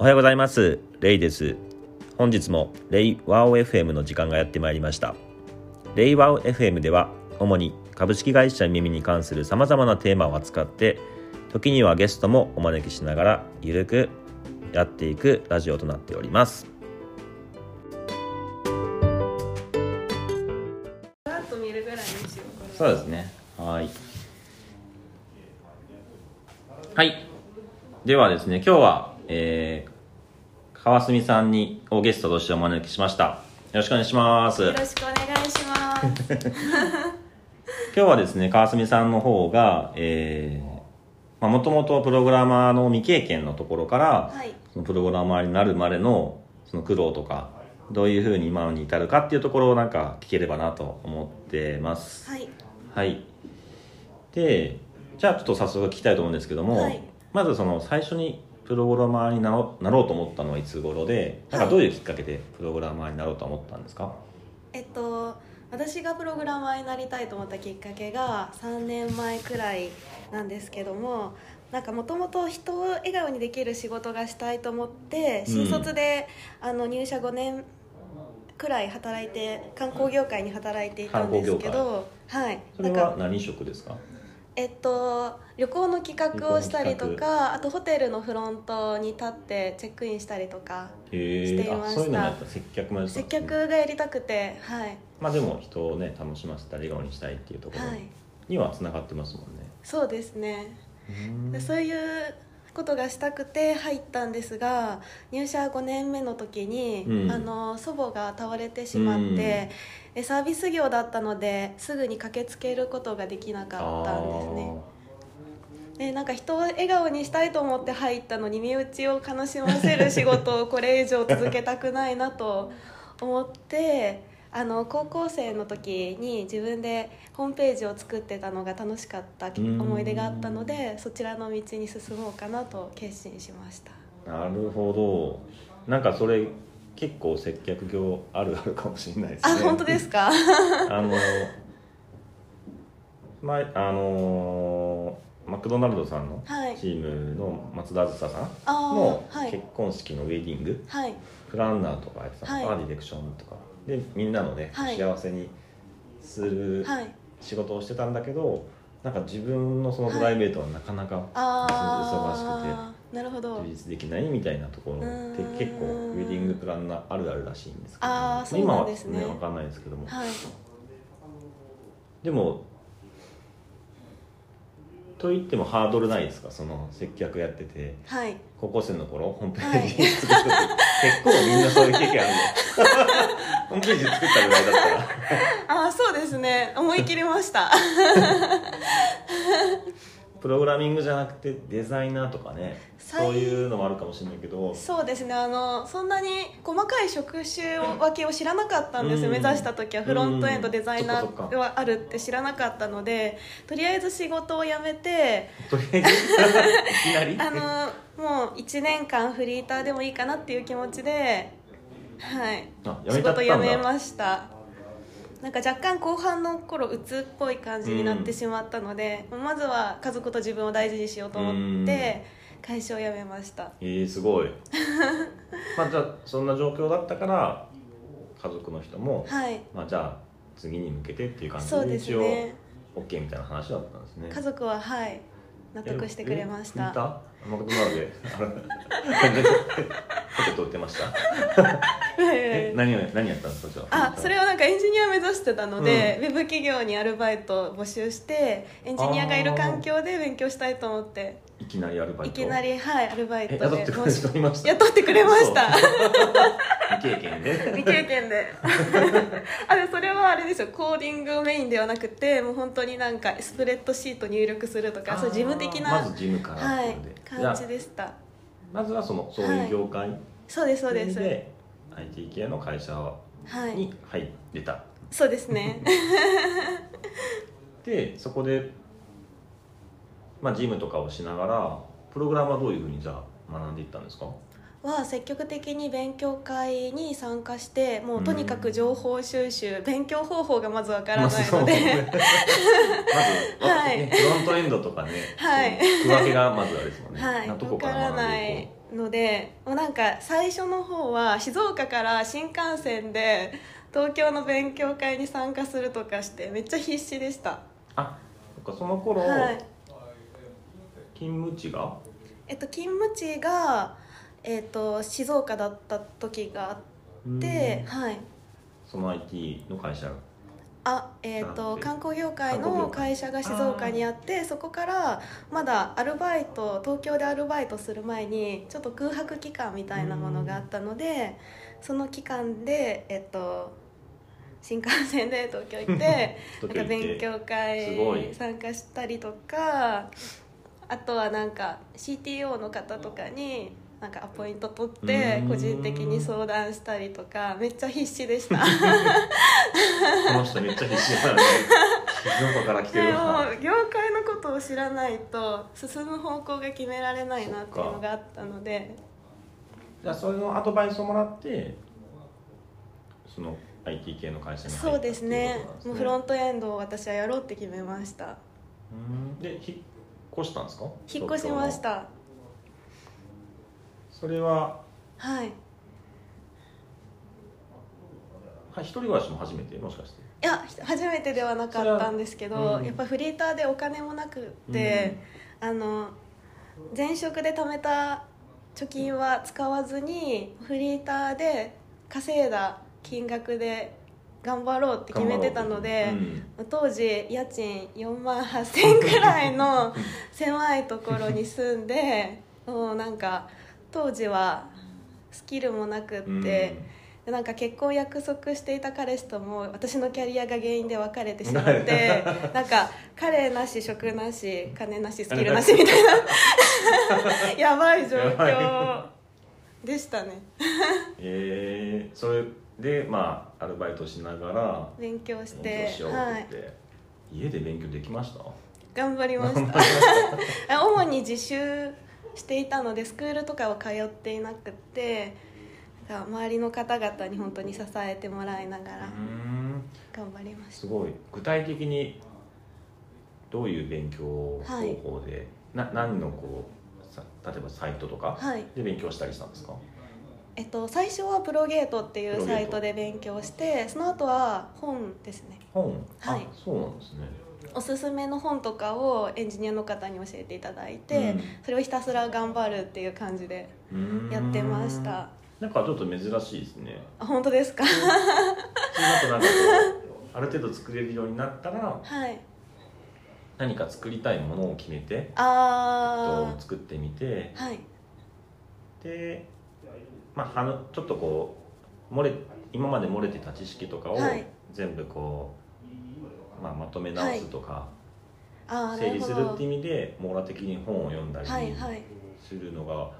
おはようございます。レイです。本日もレイワオ FM の時間がやってまいりました。レイワオ FM では主に株式会社耳に関する様々なテーマを扱って時にはゲストもお招きしながらゆるくやっていくラジオとなっております。そうですね。はい。はい。ではですね今日は、えー、川澄さんにをゲストとしてお招きしました。よろしくお願いします。よろしくお願いします。今日はですね川澄さんの方がえー、もともとプログラマーの未経験のところから、はい。そのプログラマーになるまでのその苦労とかどういうふうに今に至るかっていうところをなんか聞ければなと思ってます。はい。はい。でじゃあちょっと早速聞きたいと思うんですけども、はい。まずその最初にプログラマーになろうと思ったのはいつ頃でなんかどういうきっかけでプログラマーになろうと思ったんですか、えっと私がプログラマーになりたいと思ったきっかけが3年前くらいなんですけどもなんかもともと人を笑顔にできる仕事がしたいと思ってうん。新卒で、あの入社5年くらい働いて観光業界に働いていたんですけ観どはい。それは何職ですか？えっと、旅行の企画をしたりとかあとホテルのフロントに立ってチェックインしたりとかしていました。そういうのもやった接客もやってたん接ですね客がやりたくてはい。まあでも人をね楽しませたり笑顔にしたいっていうところはい。にはつながってますもんね、そうですね。そういうことがしたくて入ったんですが入社5年目の時に、うん。あの祖母が倒れてしまって、でサービス業だったのですぐに駆けつけることができなかったんですね。でなんか人を笑顔にしたいと思って入ったのに身内を悲しませる仕事を これ以上続けたくないなと思ってあの高校生の時に自分でホームページを作ってたのが楽しかった思い出があったのでそちらの道に進もうかなと決心しました。なるほど。なんかそれ結構接客業あるあるかもしれないですね。あ本当ですか？あの前あのマクドナルドさんのはい。チームの松田梓さんあの結婚式のウェディング。はい。プランナーとかやってたの。かな、はいディレクションとか。でみんなのね、はい。幸せにするはい。仕事をしてたんだけどなんか自分のそのプライベートはなかなかああなるほど。充実できないみたいなところって結構ウェディングプランナーあるあるらしいんですけど、あーそうなんですね。今はね分かんないですけども、はい。でもと言ってもハードルないですか？その接客やってて。はい。高校生の頃？ホームページ作る時、結構みんなそういう経験あるの？ホームページ作ったぐらいだったら。ああそうですね。思い切りましたプログラミングじゃなくてデザイナーとかね最そういうのもあるかもしれないけど。そうですね。あのそんなに細かい職種分けを知らなかったんですん。目指した時は。フロントエンドデザイナーはあるって知らなかったのでとりあえず仕事を辞めてとりあえず？いきなり？あのもう1年間フリーターでもいいかなっていう気持ちではい。仕事辞めましたなんか若干後半の頃鬱っぽい感じになってしまったので、まずは家族と自分を大事にしようと思って会社を辞めました。えー、すごい。まあじゃあそんな状況だったから家族の人も、はい。まあ、じゃあ次に向けてっていう感じで一応ね OK みたいな話だったんですね。家族ははい納得してくれました？マクドナルドでポテト売ってました？え何を何やったんですかじゃあ？あそれはなんかエンジニア目指してたので、ウェブ企業にアルバイトを募集してエンジニアがいる環境で勉強したいと思って。いきなりアルバイト？いきなりはいアルバイトで。え雇ってくれました？雇ってくれました。未経験で？未経験で。あそれはあれですよコーディングメインではなくてもう本当になんかスプレッドシート入力するとかそういう事務的なまず事務からはい感じでした。あまずはそのそういう業界？そうですそうです。で IT 系の会社はい。に入ってた、そうですね。でそこでまあ事務とかをしながらプログラムはどういうふうにじゃあ学んでいったんですか？は積極的に勉強会に参加してもうとにかく情報収集、勉強方法がまずわからないので、ま ず、はい。ねフロントエンドとかね、はい。区分けがまずあれですもんね。はい。なとこわかからないのでもうなんか最初の方は静岡から新幹線で東京の勉強会に参加するとかしてめっちゃ必死でした。あそっかその頃、はい勤務地が？えっと勤務地が、えっと、静岡だった時があって、はい。その IT の会社？あえっ、と観光業界の会社が静岡にあってそこからまだアルバイト東京でアルバイトする前にちょっと空白期間みたいなものがあったのでその期間でえっ、と新幹線で東京行って なんか勉強会参加したりとかあとはなんか CTO の方とかになんかアポイント取ってうん。個人的に相談したりとかめっちゃ必死でした。この人めっちゃ必死だね。静岡から来てでるわ。も業界のことを知らないと進む方向が決められないなっていうのがあったので。じゃあそれのアドバイスをもらってその IT 系の会社に入ったそうですね。もうフロントエンドを私はやろうって決めました。うん。で引っ越したんですか？引っ越しました。それは？はい。はい一人暮らしも初めて？もしかして。いや初めてではなかったんですけど、うん。やっぱフリーターでお金もなくって、あの前職で貯めた貯金は使わずにフリーターで稼いだ金額で頑張ろうって決めてたので、当時家賃4万8000円くらいの狭いところに住んでもうなんか当時はスキルもなくって、うん。でなんか結婚約束していた彼氏とも私のキャリアが原因で別れてしまって なんか彼なし職なし金なしスキルなしみたいな。やばい状況でしたね。えー、それでまあアルバイトしながら勉強し勉て強しようってはい言って、家で勉強できました？頑張りました。あ主に自習していたのでスクールとかは通っていなくって周りの方々に本当に支えてもらいながらうん。頑張りました。すごい。具体的にどういう勉強方法で、な何のこうさ例えばサイトとかはい。で勉強したりしたんですか、えっと、最初はプロゲートっていうサイトで勉強してその後は本ですね。本、はい。あそうなんですね。おすすめの本とかをエンジニアの方に教えていただいて、うん。それをひたすら頑張るっていう感じでやってました。なんかちょっと珍しいですね。あ本当ですか？ある程度作れるようになったらはい。何か作りたいものを決めてあ作ってみてあはい。で、まあ、はのちょっとこう漏れ今まで漏れてた知識とかをはい。全部こう、まあ、まとめ直すとか、ああな整理するって意味で網羅的に本を読んだりはいはい。するのが、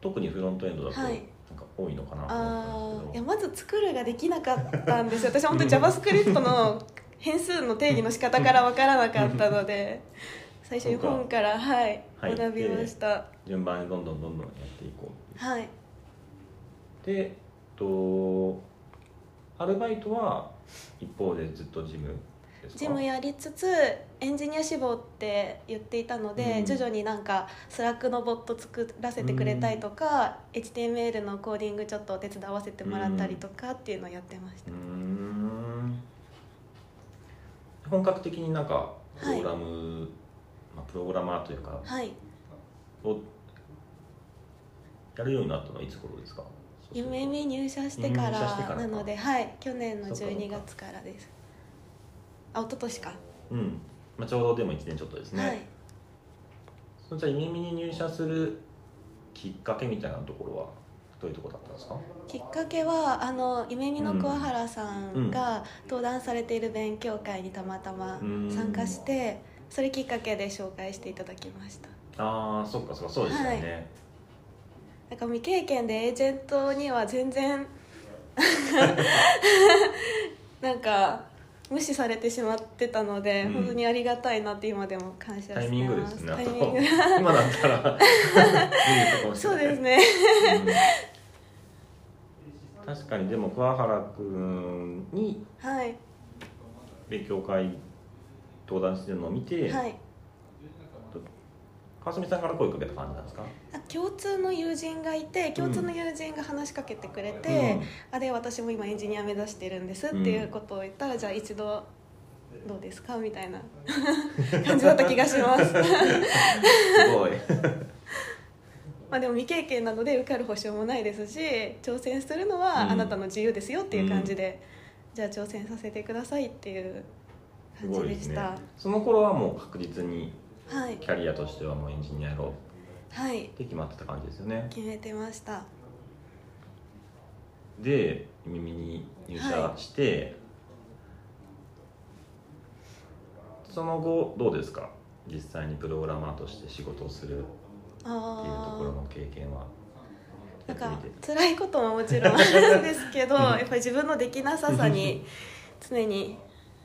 特にフロントエンドだとなんはいか多いのかなとあ思ったんですけど、あいやまず作るができなかったんですよ。私本当に JavaScript の変数の定義の仕方から分からなかったので 最初に本からはい入って学びました。順番にどんどんどんどんやっていこう。はいでとアルバイトは一方でずっとジムですか？ジムやりつつエンジニア志望って言っていたので、うん。徐々になんか Slack のボット作らせてくれたりとか、HTML のコーディングちょっとお手伝わせてもらったりとかっていうのをやってました。うー、ん。本格的になんかプログラム、まあ、プログラマーというかはい。をやるようになったのはいつ頃ですか？夢見入社してから入社してからか。なのではい去年のそっかそっか12月か。らですあ一昨年か、うん、まあ、ちょうどでも1年ちょっとですね、はい。そのじゃあ夢見に入社するきっかけみたいなところはどういうところだったんですか？きっかけはあの夢見の桑原さんが登壇されている勉強会にたまたま参加してそれきっかけで紹介していただきました。ああそっかそっか。そうですよね、なんか未経験でエージェントには全然 なんか無視されてしまってたので、うん。本当にありがたいなって今でも感謝してます。タイミングですねタイミング。今だったら。無理だったかもしれないそうですね。うん。確かにでも桑原君にはい。勉強会登壇してるのを見て、はい川澄さんから声かけた感じなんですか？あ共通の友人がいて共通の友人が話しかけてくれて、うん。あで私も今エンジニア目指してるんですっていうことを言ったら、じゃあ一度どうですか？みたいな 感じだった気がします。すごい。まあでも未経験なので受かる保証もないですし挑戦するのはうん。あなたの自由ですよっていう感じで、じゃあ挑戦させてくださいっていうす感じでした、その頃はもう確実にはい。キャリアとしてはもうエンジニアやろうはい。って決まってた感じですよね。決めてました。で耳に入社して、その後どうですか？実際にプログラマーとして仕事をするっていうとあころの経験は。あなんか辛いことももちろんあるんですけどやっぱり自分のできなささに常に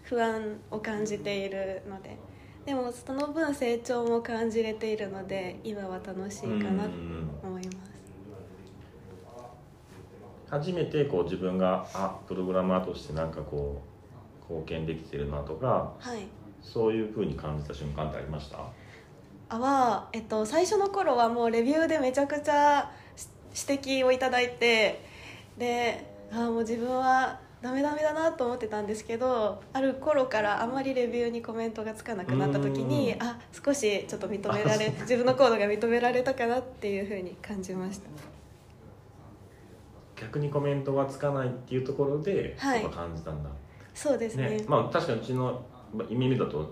不安を感じているのででもその分成長も感じれているので今は楽しいかなと思います。初めてこう自分があプログラマーとしてなんかこう貢献できてるなとかはい。そういうふうに感じた瞬間ってありました？あは、えっと、最初の頃はもうレビューでめちゃくちゃし指摘をいただいてであもう自分はダメダメだなと思ってたんですけどある頃からあまりレビューにコメントがつかなくなった時にうんあ少しちょっと認められ 自分のコードが認められたかなっていうふうに感じました。逆にコメントがつかないっていうところで、はい。やっぱ感じたんだ。そうですね。ねまあ確かにうちのイメージだと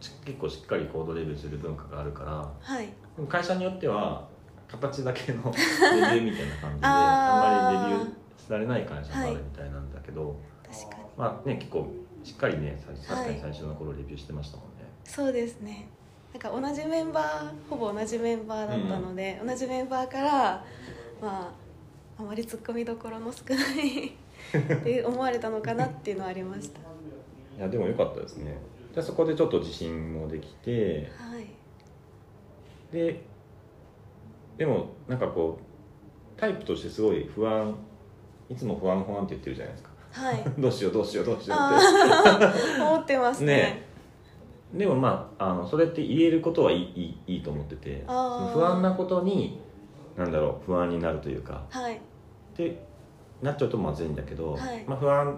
ち結構しっかりコードレビューする文化があるからはい。会社によっては形だけのレビューみたいな感じで あんまりレビューされない会社もあるみたいなんだけど、確かに。まあね結構しっかりねさ確かはい。に最初の頃レビューしてましたもんね、そうですね。なんか同じメンバーほぼ同じメンバーだったので、同じメンバーからまああまりツッコミどころの少ない って思われたのかなっていうのはありました。いやでも良かったですね。でそこでちょっと自信もできてはい。ででもなんかこうタイプとしてすごい不安いつも不安不安って言ってるじゃないですか。はい。どうしようどうしようどうしようっあー。思ってますね。ねてでもまああのそれって言えることはいいいいと思ってて不安なことになんだろう不安になるというか。はい。でなっちゃうとまずいんだけど、はい。まあ、不安っ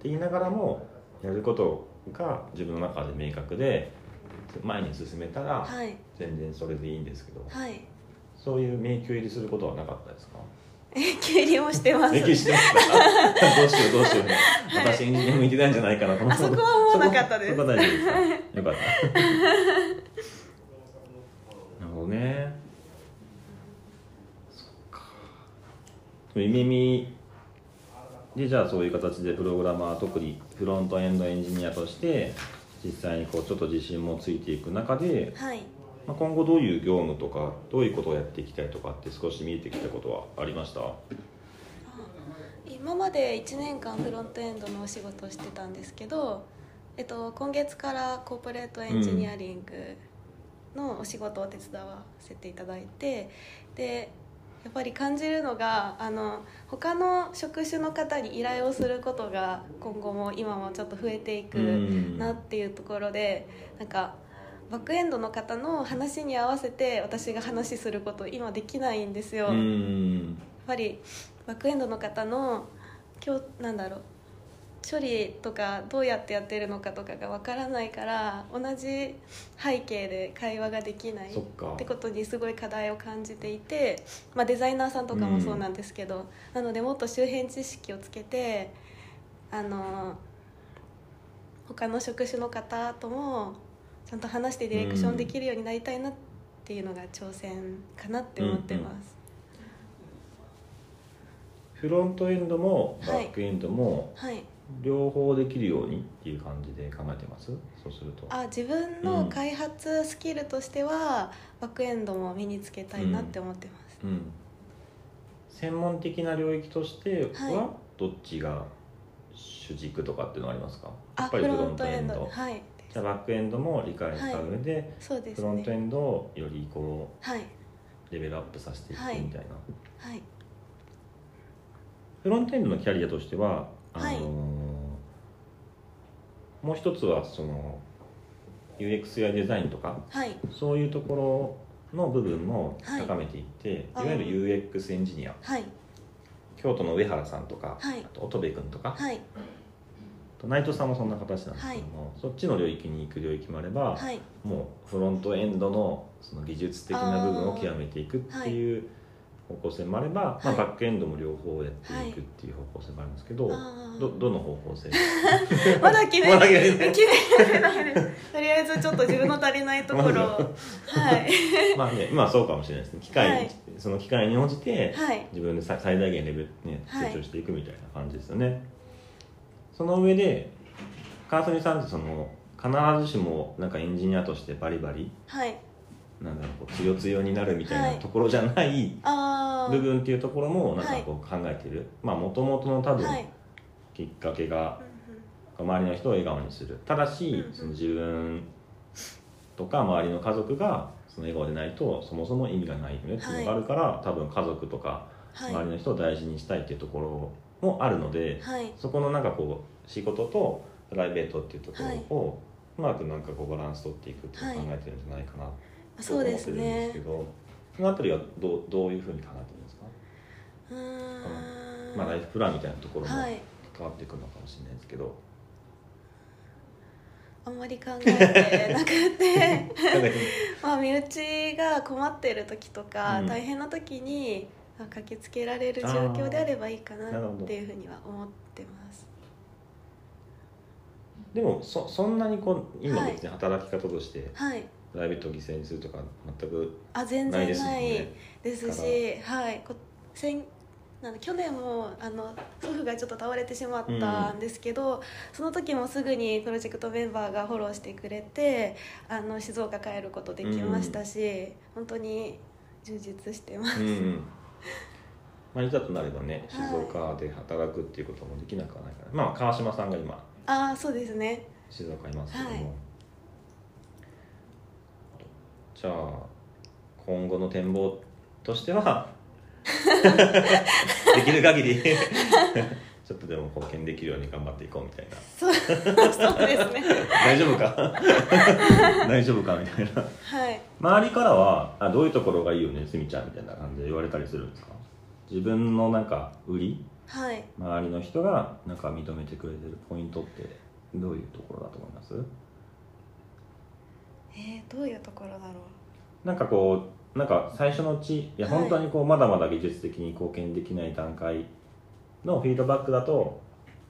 て言いながらもやることが自分の中で明確で前に進めたらはい。全然それでいいんですけど、はい。そういう迷宮入りすることはなかったですか？永久入りもしてます。迷宮してましたどうしようどうしよう。ね、私エンジニア向いてないんじゃないかなと思ってあそこはもうなかったです。そこそこは大丈夫です。かよかったなるほどねそっか夢見でじゃあそういう形でプログラマー特にフロントエンドエンジニアとして実際にこうちょっと自信もついていく中で、はいまあ、今後どういう業務とかどういうことをやっていきたいとかって少し見えてきたことはありました？今まで1年間フロントエンドのお仕事をしてたんですけど、えっと、今月からコーポレートエンジニアリングのお仕事を手伝わせていただいてでやっぱり感じるのがあの他の職種の方に依頼をすることが今後も今もちょっと増えていくうん。なっていうところでなんかバックエンドの方の話に合わせて私が話すること今できないんですよ。うん。やっぱりバックエンドの方の今日なんだろう。処理とかどうやってやってるのかとかがわからないから同じ背景で会話ができないってことにすごい課題を感じていて、まあ、デザイナーさんとかもそうなんですけど、なのでもっと周辺知識をつけてあの他の職種の方ともちゃんと話してディレクションできるようになりたいなっていうのが挑戦かなって思ってます。フロントエンドもバはい。ックエンドもはい。両方できるようにっていう感じで考えてます？そうすると。あ自分の開発スキルとしては、バックエンドも身につけたいなって思ってます、うん。専門的な領域としてはい。はどっちが主軸とかっていうのはありますか？やあっぱりフロントエンド。はいじゃあバックエンドも理解した上で、そうですフロントエねンドをよりこはい、うレベルアップさせていくはいみたいな、はい、フロントエンドのキャリアとしてはあのーはい。もう一つはその UX やデザインとかはい。そういうところの部分もはい。高めていって、あーい、わゆる UX エンジニア。はい。京都の上原さんとか、はい。あと乙部君とか、はい。と内藤さんもそんな形なんですけども、そっちの領域に行く領域もあれば、はい。もうフロントエンドのその技術的な部分を極めていくっていう方向性もあれば、はい。まあ、バックエンドも両方やっていくっていう方向性もあるんですけど、どどの方向性？まだ決め まだ決めてない。決めてないです。とりあえずちょっと自分の足りないところを。はい。まあねまあそうかもしれないですね。機械、はい。その機械に応じてはい。自分でさ最大限レベル、ね、はい。成長していくみたいな感じですよね、その上で川澄さんってその必ずしもなんかエンジニアとしてバリバリはい。なんだろうこう強強になるみたいはない。ところじゃないあ部分っていうところもなんかこう考えてる、まあもともとの多分きっかけが周りの人を笑顔にする。ただしその自分とか周りの家族がその笑顔でないとそもそも意味がないよねっていうのがあるから、多分家族とかはい。周りの人を大事にしたいっていうところもあるので、はい。そこのなんかこう仕事とプライベートっていうところをうまくなんかこうバランス取っていくっていうのを考えてるんじゃないかなと思ってるんですねけど、そのあたりはどうどういうふうに考えてるんですか、うーん。まあ、ライフプランみたいなところもはい。関わってくるのかもしれないですけど、あんまり考えてなくて。まあ身内が困ってる時とか、うん。大変な時にまあ駆けつけられる状況であればいいかなっていうふうには思ってます。でもそそんなにこう今はい別に働き方としてはい。プライベートを犠牲にするとか全くあ全ないです然ないもんね。ですしはい。こ先なんだ去年もあの祖父がちょっと倒れてしまったんですけど、その時もすぐにプロジェクトメンバーがフォローしてくれてあの静岡帰ることできましたし、本当に充実してます、うんうんまあいざとなればね静はい。岡で働くっていうこともできなくはないから、まあ川島さんが今ああそうですね。静岡いますけども、はい。じゃあ今後の展望としては できる限り ちょっとでも貢献できるように頑張っていこうみたいな。そう そうですね。大丈夫か？大丈夫かみたいな。はい。周りからはあどういうところがいいよねすみちゃんみたいな感じで言われたりするんですか？自分のなんか売り？はい。周りの人がなんか認めてくれてるポイントってどういうところだと思います？えー、どういうところだろなんかこうなんか最初のうちいやはい。本当にこうまだまだ技術的に貢献できない段階のフィードバックだと、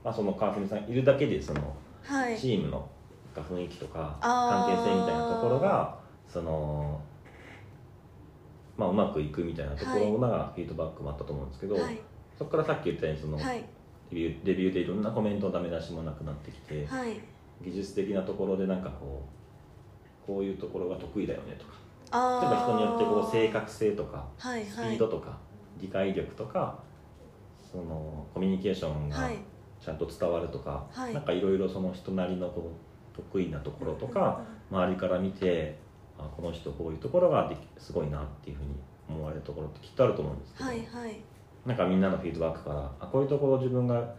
まあ、その川澄さんいるだけでそのうはい。チームの雰囲気とかあー。関係性みたいなところがその、まあ、うまくいくみたいなところがフィードバックもあったと思うんですけど、はい。そこからさっき言ったようにその、はい。レビューレビューでいろんなコメントダメ出しもなくなってきて、はい。技術的なところでなんかこうこういうところが得意だよねとかあ例えば人によってこうー正確性とかはいスピはいードとか理解力とかそのコミュニケーションがはい。ちゃんと伝わるとか、はい。なんかいろいろその人なりのこう得意なところとか、周りから見てあこの人こういうところができすごいなっていうふうに思われるところってきっとあると思うんですけど、はいはい。なんかみんなのフィードバックからあこういうところ自分が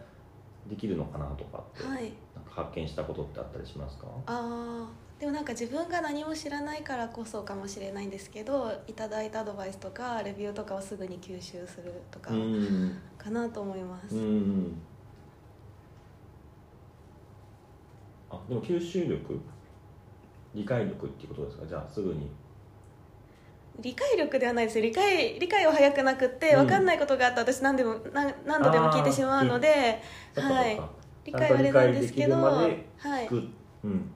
できるのかなとかって、はい。なんか発見したことってあったりしますか？あーでもなんか自分が何も知らないからこそかもしれないんですけどいただいたアドバイスとかレビューとかをすぐに吸収するとかうん。かなと思います、うんあでも吸収力？理解力っていうことですか？じゃあすぐに。理解力ではないです。よ理解理解は早くなくってうん。分かんないことがあったら私何でも何何度でも聞いてしまうのではい。理解はあれなんですけどはい。うん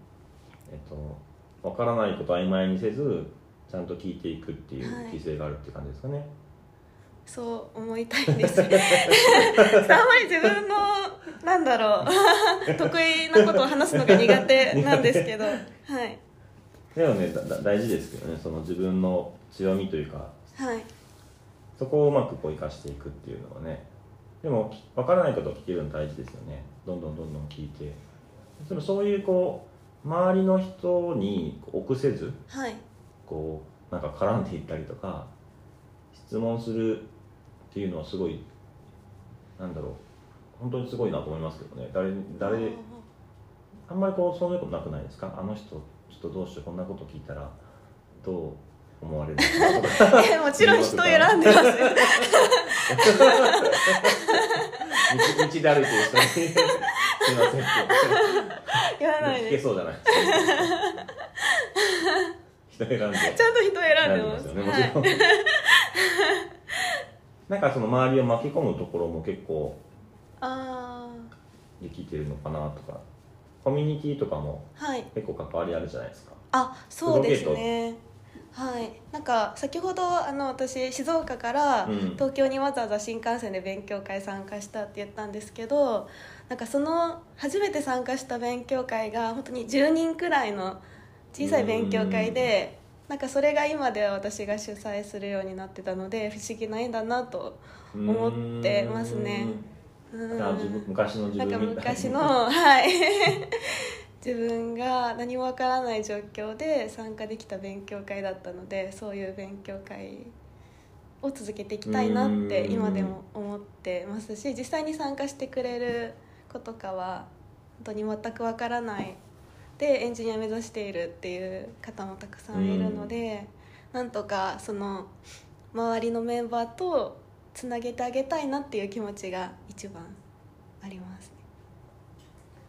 えっと分からないことを曖昧にせずちゃんと聞いていくっていうはい。姿勢があるっていう感じですかね、そう思いたいんです あんまり自分のなんだろう 得意なことを話すのが苦手 なんですけど。はい。でもね。大事ですけどね。その自分の強みというか。はい。そこをうまくこう生かしていくっていうのはね。でも分からないことを聞けるの大事ですよね。どんどんどんどん聞いて。でもそういうこう周りの人に臆せずはい。こうなんか絡んでいったりとか質問するっていうのはすごいなんだろう本当にすごいなと思いますけどね。誰誰あんまりこうそういうことなくないですか？あの人ちょっ人同士でこんなこと聞いたらどう思われる えもちろん人選んでます 道で歩いてる人に「すいません」って言わない聞けですそうじゃない？人選んで。ちゃんと人選んでます。よねもちろん、なんかその周りを巻き込むところも結構あできてるのかなとか。コミュニティとかも結構関わりあるじゃないですか。あそうですね。はい。なんか先ほどあの私静岡からうん。東京にわざわざ新幹線で勉強会参加したって言ったんですけどなんかその初めて参加した勉強会が本当に10人くらいの小さい勉強会でなんかそれが今では私が主催するようになってたので不思議な縁だなと思ってますね。昔の自なんか昔のはい。自分が何もわからない状況で参加できた勉強会だったのでそういう勉強会を続けていきたいなってうん今でも思ってますし実際に参加してくれる子とかは本当に全くわからないでエンジニア目指しているっていう方もたくさんいるのでなんとかその周りのメンバーとつなげてあげたいなっていう気持ちが一番ありますね。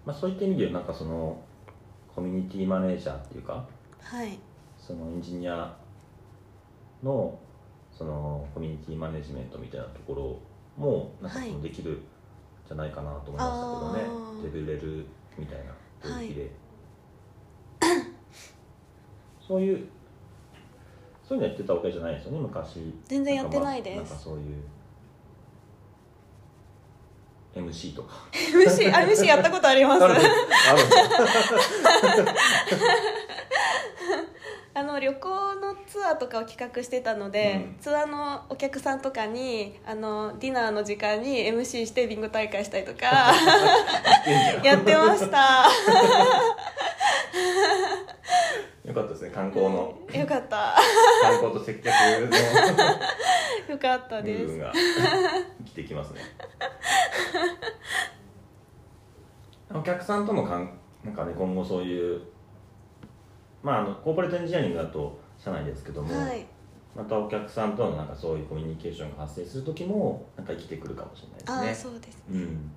まあ、そういった意味ではなんかそのコミュニティマネージャーっていうかはい。そのエンジニアのそのコミュニティマネジメントみたいなところもなんかそはい。のできるんじゃないかなと思いましたけどね、デブレルみたいなはい。領域で、そういうそういうのやってたわけじゃないですよね昔。全然やってないです。なんかそういう MC とか。MC, あ MC やったことあります。あるある あの旅行のツアーとかを企画してたので、うん。ツアーのお客さんとかにあのディナーの時間に MC してビンゴ大会したりとか やってました。よかったですね観光の。よかった。観光と接客の。よかったです。部分が。生きてきますね。お客さんとのかんなんかね今後そういうまああのコーポレートエンジニアリングだと社内ですけども、はい。またお客さんとのなんかそういうコミュニケーションが発生する時もなんか生きてくるかもしれないですね。そうですうん。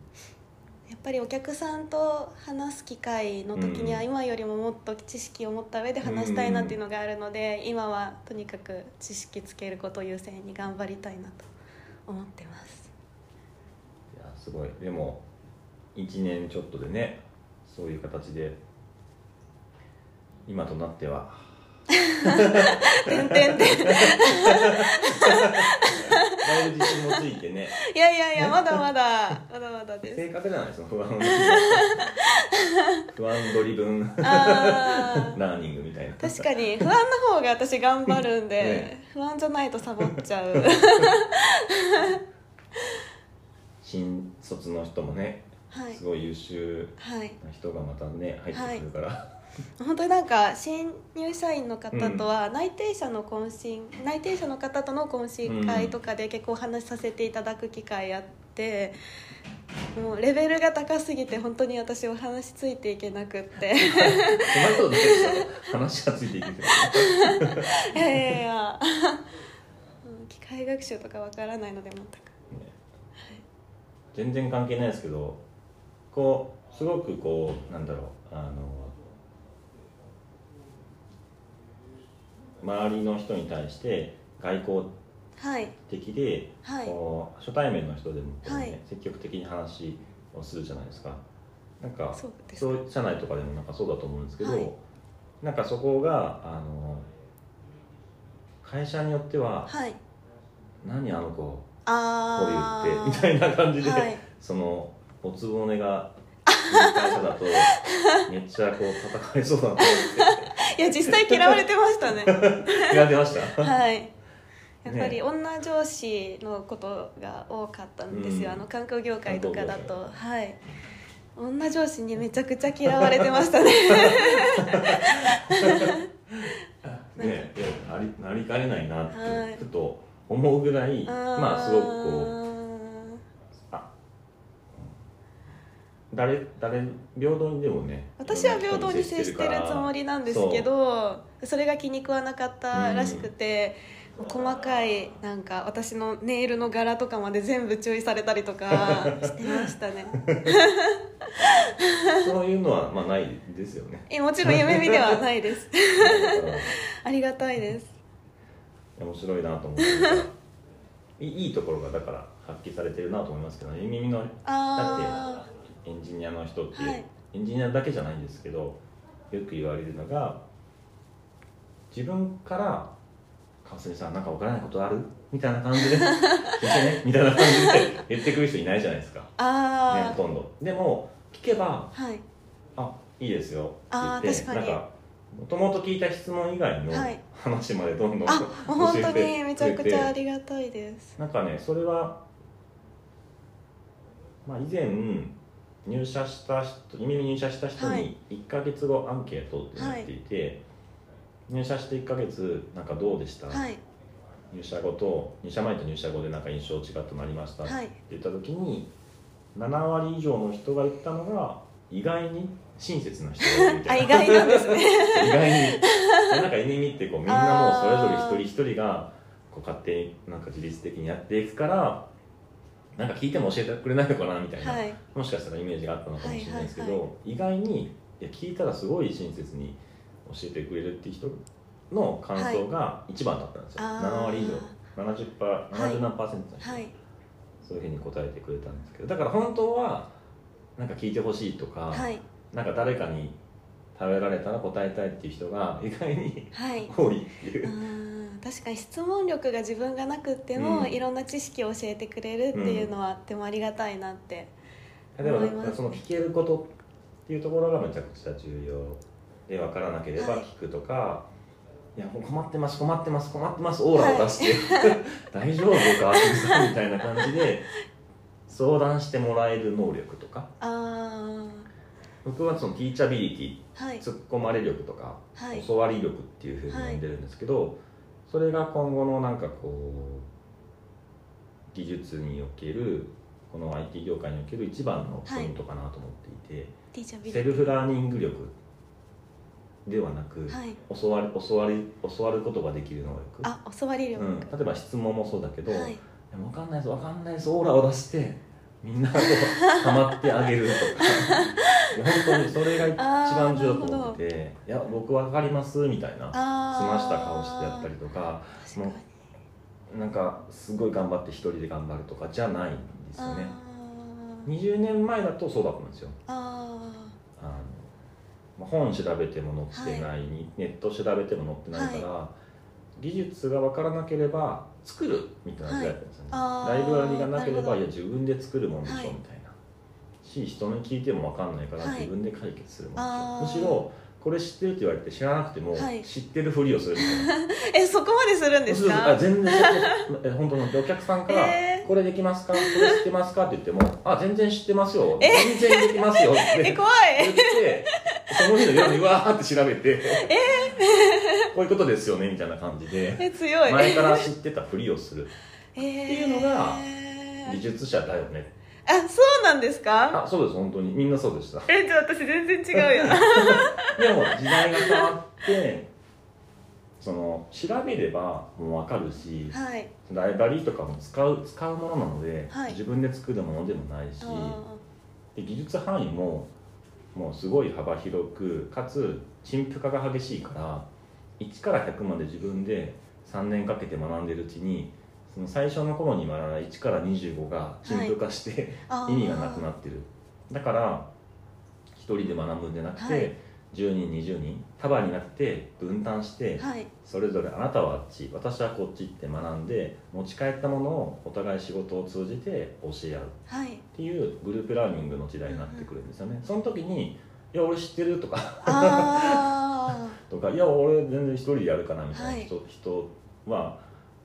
やっぱりお客さんと話す機会の時にはうん今よりももっと知識を持った上で話したいなっていうのがあるので今はとにかく知識つけることを優先に頑張りたいなと思ってます。いやすごい。でも1年ちょっとでねそういう形で今となっては。てんてんてん。だいぶ自信もついてねいやいやいやまだまだまだまだです。性格じゃないですか不安不安 driven learning みたいな。確かに不安な方が私頑張るんで、ね不安じゃないとサボっちゃう。新卒の人もねはい。すごい優秀はいな人がまたね入ってくるから、本当になんか新入社員の方とは内定者の懇親、内定者の方との懇親会とかで結構お話しさせていただく機会あって、もうレベルが高すぎて本当に私お話ついていけなくって。話がついていけて いやいやいや。うん機械学習とかわからないので全く。全然関係ないですけどこうすごくこうなんだろうあの周りの人に対して外交はい的で、はい。こう初対面の人でもねはい。積極的に話をするじゃないですか。なんかそう社内とかでもなんかそうだと思うんですけど、はい。なんかそこがあの会社によってははい「何あの子こあれ言って」みたいな感じで、はい。そのおつぼねが会社だと めっちゃこう戦いそうだなと思っていや実際嫌われてましたね。やってました？はい。やっぱりね女上司のことが多かったんですよ、うん。あの観光業界とかだと。観はい。女上司にめちゃくちゃ嫌われてましたね。ねいやあり なりかねないなって、はい。ふと思うぐらいまあすごくこううあ誰誰平等にでもね私は平等に接してるつもりなんですけどそれが気に食わなかったらしくて、細かいなんか私のネイルの柄とかまで全部注意されたりとか してましたね。そういうのはまあないですよね。えもちろん夢見ではないです。ありがたいです。面白いなと思って。いいいところがだから発揮されてるなと思いますけど、ね、耳のだってエンジニアの人って、はい、エンジニアだけじゃないんですけどよく言われるのが自分から川澄さんなんか分からないことある？みたいな感じで「聞いてね」みたいな感じで言ってくる人いないじゃないですか。あ、ね、ほとんど。でも聞けば「はい。あいいですよ」って言ってなんかもともと聞いた質問以外の話までどんどん、はい、本当にめちゃくちゃありがたいです。なんかねそれはまあ以前入社した人耳に入社した人に1か月後アンケートってなっていて、はい。入社して1か月なんかどうでした、はい、入社後と入社前と入社後でなんか印象違ってなりました？って言った時に、7割以上の人が言ったのが意外に親切な人がいるみたいな。意外なんですね。意外に。なんかエネミってこうみんなもうそれぞれ一人一人がこう勝手になんか自律的にやっていくからなんか聞いても教えてくれないのかなみたいな、はい、もしかしたらイメージがあったのかもしれないですけど、はいはいはい、意外にいや聞いたらすごい親切に教えてくれるっていう人の感想が一番だったんですよ、はい、7割以上。70パー70何パーセントの人、はい、そういうふうに答えてくれたんですけどだから本当はなんか聞いてほしいとか、はい、なんか誰かに食べられたら答えたいっていう人が意外に、はい、多いっていう。確かに質問力が自分がなくても、うん、いろんな知識を教えてくれるっていうのは、とてもありがたいなって思います、その聞けることっていうところがめちゃくちゃ重要で分からなければ聞くとか、はい、いや困ってます困ってます困ってますオーラを出して、はい、大丈夫かさんみたいな感じで相談してもらえる能力とか僕はそのティーチャビリティ、はい、突っ込まれ力とか、はい、教わり力っていうふうに呼んでるんですけど、それが今後のなんかこう技術におけるこの IT 業界における一番のポイントかなと思っていて、 self-learning 力ではなく、はい、教わり教わり教わることができる能力。あ教わり力、うん、例えば質問もそうだけど、はい、分かんないです分かんないですオーラを出してみんなとハマってあげるとか。本当にそれが一番重要だと思ってて「いや僕分かります」みたいな済ました顔してやったりとか。もうなんかすごい頑張って一人で頑張るとかじゃないんですよね。20年前だとそうだったんですよ。あの本調べても載ってない、はい、ネット調べても載ってないから、はい、技術が分からなければ作るみたいな時代だったんですよね、はい、ライブラリがなければいや自分で作るもんでしょ、みたいな。し人に聞いても分かんないから自分で解決するもんでしょ、むしろこれ知ってるって言われて知らなくても、知ってるふりをするみたいな。えそこまでするんですか？全然え本当のお客さんから「これできますか？これ知ってますか?」って言っても「あ全然知ってますよ、全然できますよ」って 言ってその日の夜にわーって調べて。えー、こういうことですよねみたいな感じでえ強い。前から知ってたふりをする。っていうのが技術者だよね。あそうなんですか？あそうです本当に。みんなそうでした。えじゃあ私全然違うよ。でも時代が変わってその調べればもう分かるし、はい、ライバリーとかも使う使うものなので、はい、自分で作るものでもないしで技術範囲ももうすごい幅広くかつ陳腐化が激しいから1から100まで自分で3年かけて学んでるうちにその最初の頃に学んだ1から25が陳腐化して、はい、意味がなくなってる。だから1人で学ぶんじゃなくて、はい、10人20人束になって分担して、はい、それぞれあなたはあっち私はこっちって学んで持ち帰ったものをお互い仕事を通じて教え合う。っていうグループラーニングの時代になってくるんですよね、その時に「いや俺知ってる」とかとか「いや俺全然一人でやるかな」みたいな人,、人は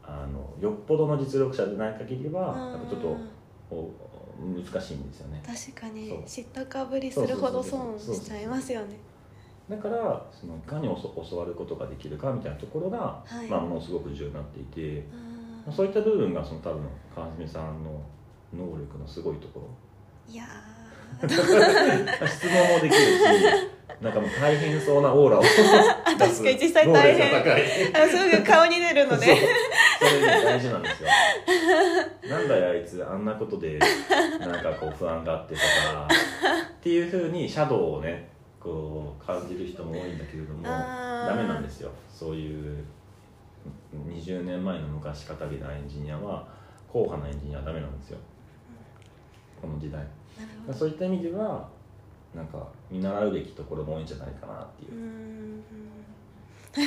あのよっぽどの実力者でない限りはやっぱちょっと難しいんですよね。確かに知ったかぶりするほど損しちゃいますよね。だからそのいかに教わることができるかみたいなところが、はい、まあ、ものすごく重要になっていてそういった部分がその多分川澄さんの能力のすごいところ。いや 質問もできるしなんかもう大変そうなオーラを 確かに実際大変。あすぐ顔に出るので。それね大事なんですよ。なんだよあいつあんなことでなんかこう不安があってとかっていうふうにシャドウをねこう感じる人も多いんだけれどもダメなんですよ。そういう20年前の昔かたぎなエンジニアは硬派なエンジニアはダメなんですよ。この時代。そういった意味ではなんか見習うべきところも多いんじゃないかなっていう。う で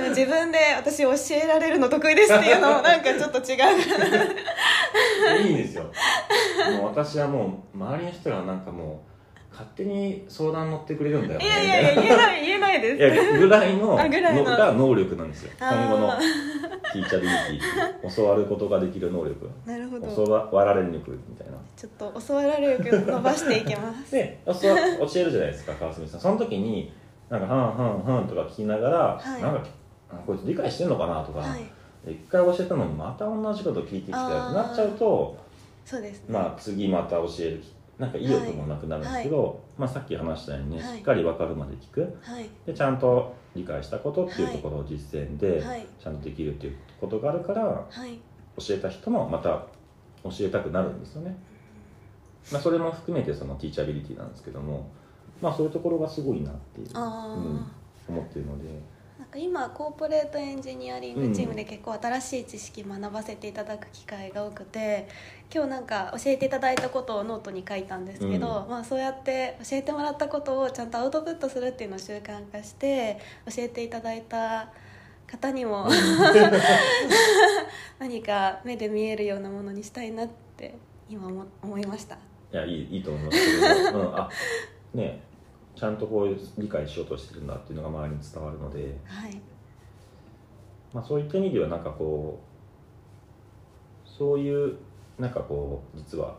も自分で私教えられるの得意ですっていうのもなんかちょっと違ういいんですよ。もう私はもう周りの人がなんかもう勝手に相談乗ってくれるんだよね。いやいやいや言えない言えないです。いやぐらいのあぐらいの。のが能力なんですよ。今後のティーチャビリティ教わることができる能力。なるほ教どわられる力みたいなちょっと教わられる力伸ばしていきます。で教わ教えるじゃないですか川澄さん。その時になんか「はんはんはん」とか聞きながら、はい。なんかあこいつ理解してんのかなとか、はい。で一回教えたのにまた同じこと聞いてきたよってなっちゃうとそうですね。まあ次また教えるなんか意欲もなくなるんですけど、まあ、さっき話したようにね、はい。しっかり分かるまで聞く。はい。でちゃんと理解したことっていうところを実践ではい。ちゃんとできるっていうことがあるからはい。教えた人もまた教えたくなるんですよね、まあ、それも含めてその teachability なんですけどもまあそういうところがすごいなっていう、うん、思ってるので。なんか今コーポレートエンジニアリングチームで結構新しい知識学ばせていただく機会が多くて今日なんか教えていただいたことをノートに書いたんですけど、うん。まあ、そうやって教えてもらったことをちゃんとアウトプットするっていうのを習慣化して教えていただいた方にも 何か目で見えるようなものにしたいなって今思思いましたいやいいいいと思いますけど、うん、あねちゃんとこういう理解しようとしてるんだっていうのが周りに伝わるので、はい。まあ、そういった意味ではなんかこうそういうなんかこう実は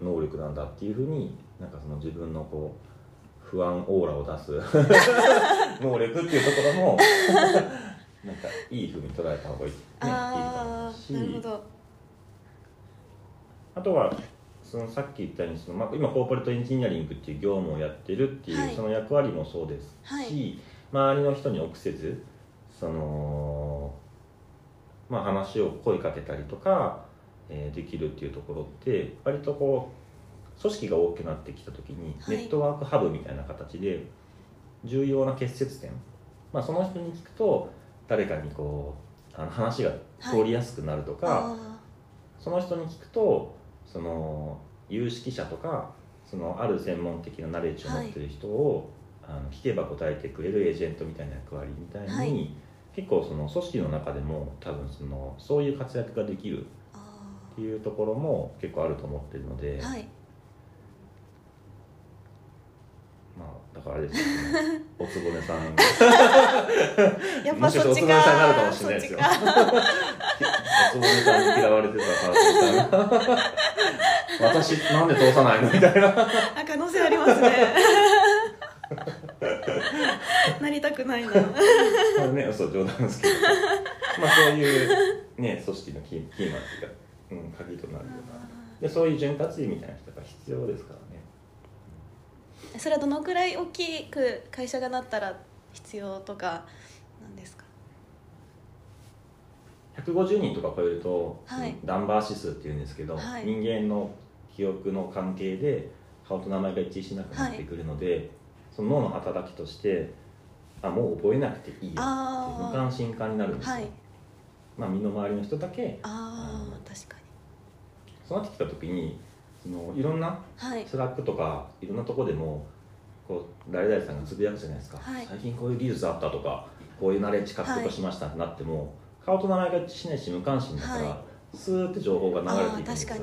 能力なんだっていうふうになんかその自分のこう不安オーラを出す 能力っていうところも なんかいいふうに捉えた方がいい,、ね、いいと思あうしあとはそのさっき言ったようにその、まあ、今コーポレートエンジニアリングっていう業務をやってるっていう、はい。その役割もそうですし、はい。周りの人に臆せずその、まあ、話を声かけたりとか、えーできるっていうところって割とこう組織が大きくなってきた時に、はい。ネットワークハブみたいな形で重要な結節点、まあ、その人に聞くと誰かにこうあの話が通りやすくなるとか、あその人に聞くとその有識者とかそのある専門的なナレッジを持ってる人を、あの聞けば答えてくれるエージェントみたいな役割みたいに、はい。結構その組織の中でも多分そのそういう活躍ができるっていうところも結構あると思ってるので、ーはいまあだからあれですよね。おつぼねさん。やっもしかしておつぼねさんになるかもしれないですよ。おつぼねさんに嫌われてたパートさんが私なんで通さないのみたいな。あ可能性ありますね。なりたくないな。まあね、そう冗談ですけど、まあそういうね組織のキーキーマンっていうか、うん、鍵となるような。でそういう潤滑油みたいな人が必要ですからね。それはどのくらい大きく会社がなったら必要とかなんですか？150人とか超えると、はい。ダンバー指数っていうんですけど、はい。人間の記憶の関係で顔と名前が一致しなくなってくるので、その脳の働きとしてあもう覚えなくていいよって無関心化になるんですよ、はい。まあ身の回りの人だけああ確かに。そうなってきた時にそのいろんなはい。 Slack とかいろんなとこでもこう誰々さんがつぶやくじゃないですか、はい。最近こういう技術あったとかこういうナレッジ獲得しましたってなっても、顔と名前がしないし無関心だから、はスーって情報が流れていくんですよ。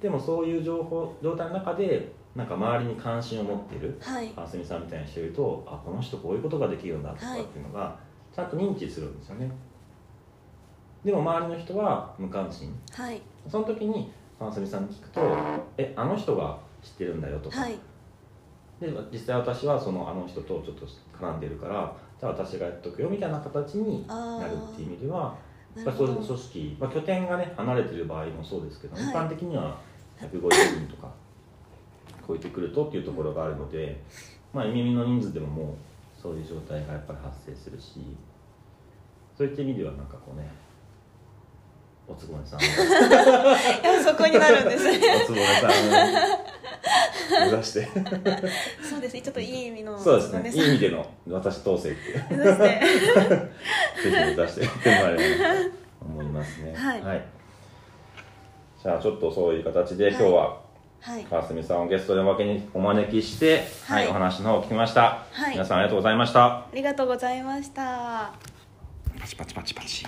でもそういう情報状態の中でなんか周りに関心を持っているはい。あすみさんみたいな人いるとあこの人こういうことができるんだとかっていうのがちゃんと認知するんですよねでも周りの人は無関心。はい。その時にあすみさんに聞くと「えあの人が知ってるんだよ」とか、はい。で実際私はそのあの人とちょっと絡んでるからじゃあ私がやっとくよみたいな形にあなるっていう意味ではそういう組織、まあ、拠点がね離れてる場合もそうですけど、はい。一般的には150人とか超えてくるとっていうところがあるので、まあ、耳の人数でももうそういう状態がやっぱり発生するしそういった意味ではなんかこうねおつぼねさん。いやそこになるんですね。おつぼねさん。を目指して。そうですね。ちょっといい意味のそうですね。いい意味での私統制って。目指して。ぜひ目指してやってもらえればと思いますね。はい。じゃあちょっとそういう形で今日ははい。川澄さんをゲストでおまけにお招きして、ははいいお話の方を聞きました、はい。皆さんありがとうございました。ありがとうございました。パチパチパチパチ